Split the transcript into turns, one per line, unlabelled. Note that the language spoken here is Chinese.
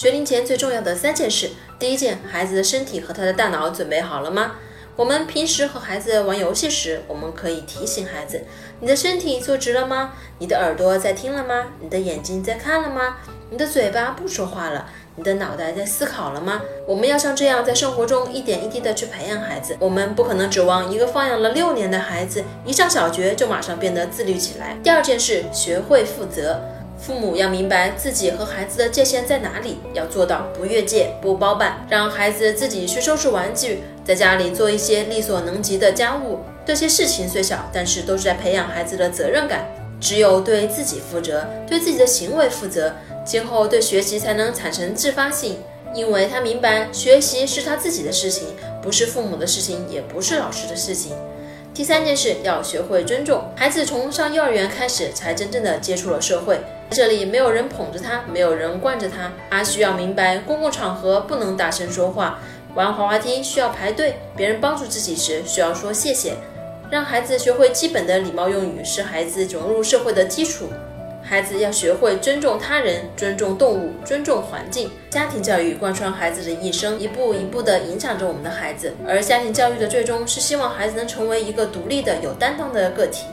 学龄前最重要的三件事，第一件，孩子的身体和他的大脑准备好了吗？我们平时和孩子玩游戏时，我们可以提醒孩子：你的身体坐直了吗？你的耳朵在听了吗？你的眼睛在看了吗？你的嘴巴不说话了？你的脑袋在思考了吗？我们要像这样在生活中一点一滴的去培养孩子。我们不可能指望一个放养了六年的孩子一上小学就马上变得自律起来。第二件事，学会负责。父母要明白自己和孩子的界限在哪里，要做到不越界、不包办，让孩子自己去收拾玩具，在家里做一些力所能及的家务。这些事情虽小，但是都是在培养孩子的责任感。只有对自己负责，对自己的行为负责，今后对学习才能产生自发性，因为他明白学习是他自己的事情，不是父母的事情，也不是老师的事情。第三件事要学会尊重孩子，从上幼儿园开始才真正的接触了社会。这里没有人捧着他，没有人惯着他，他需要明白公共场合不能大声说话，玩滑滑梯需要排队，别人帮助自己时需要说谢谢。让孩子学会基本的礼貌用语，是孩子融入社会的基础。孩子要学会尊重他人、尊重动物、尊重环境。家庭教育贯穿孩子的一生，一步一步地影响着我们的孩子。而家庭教育的最终是希望孩子能成为一个独立的、有担当的个体。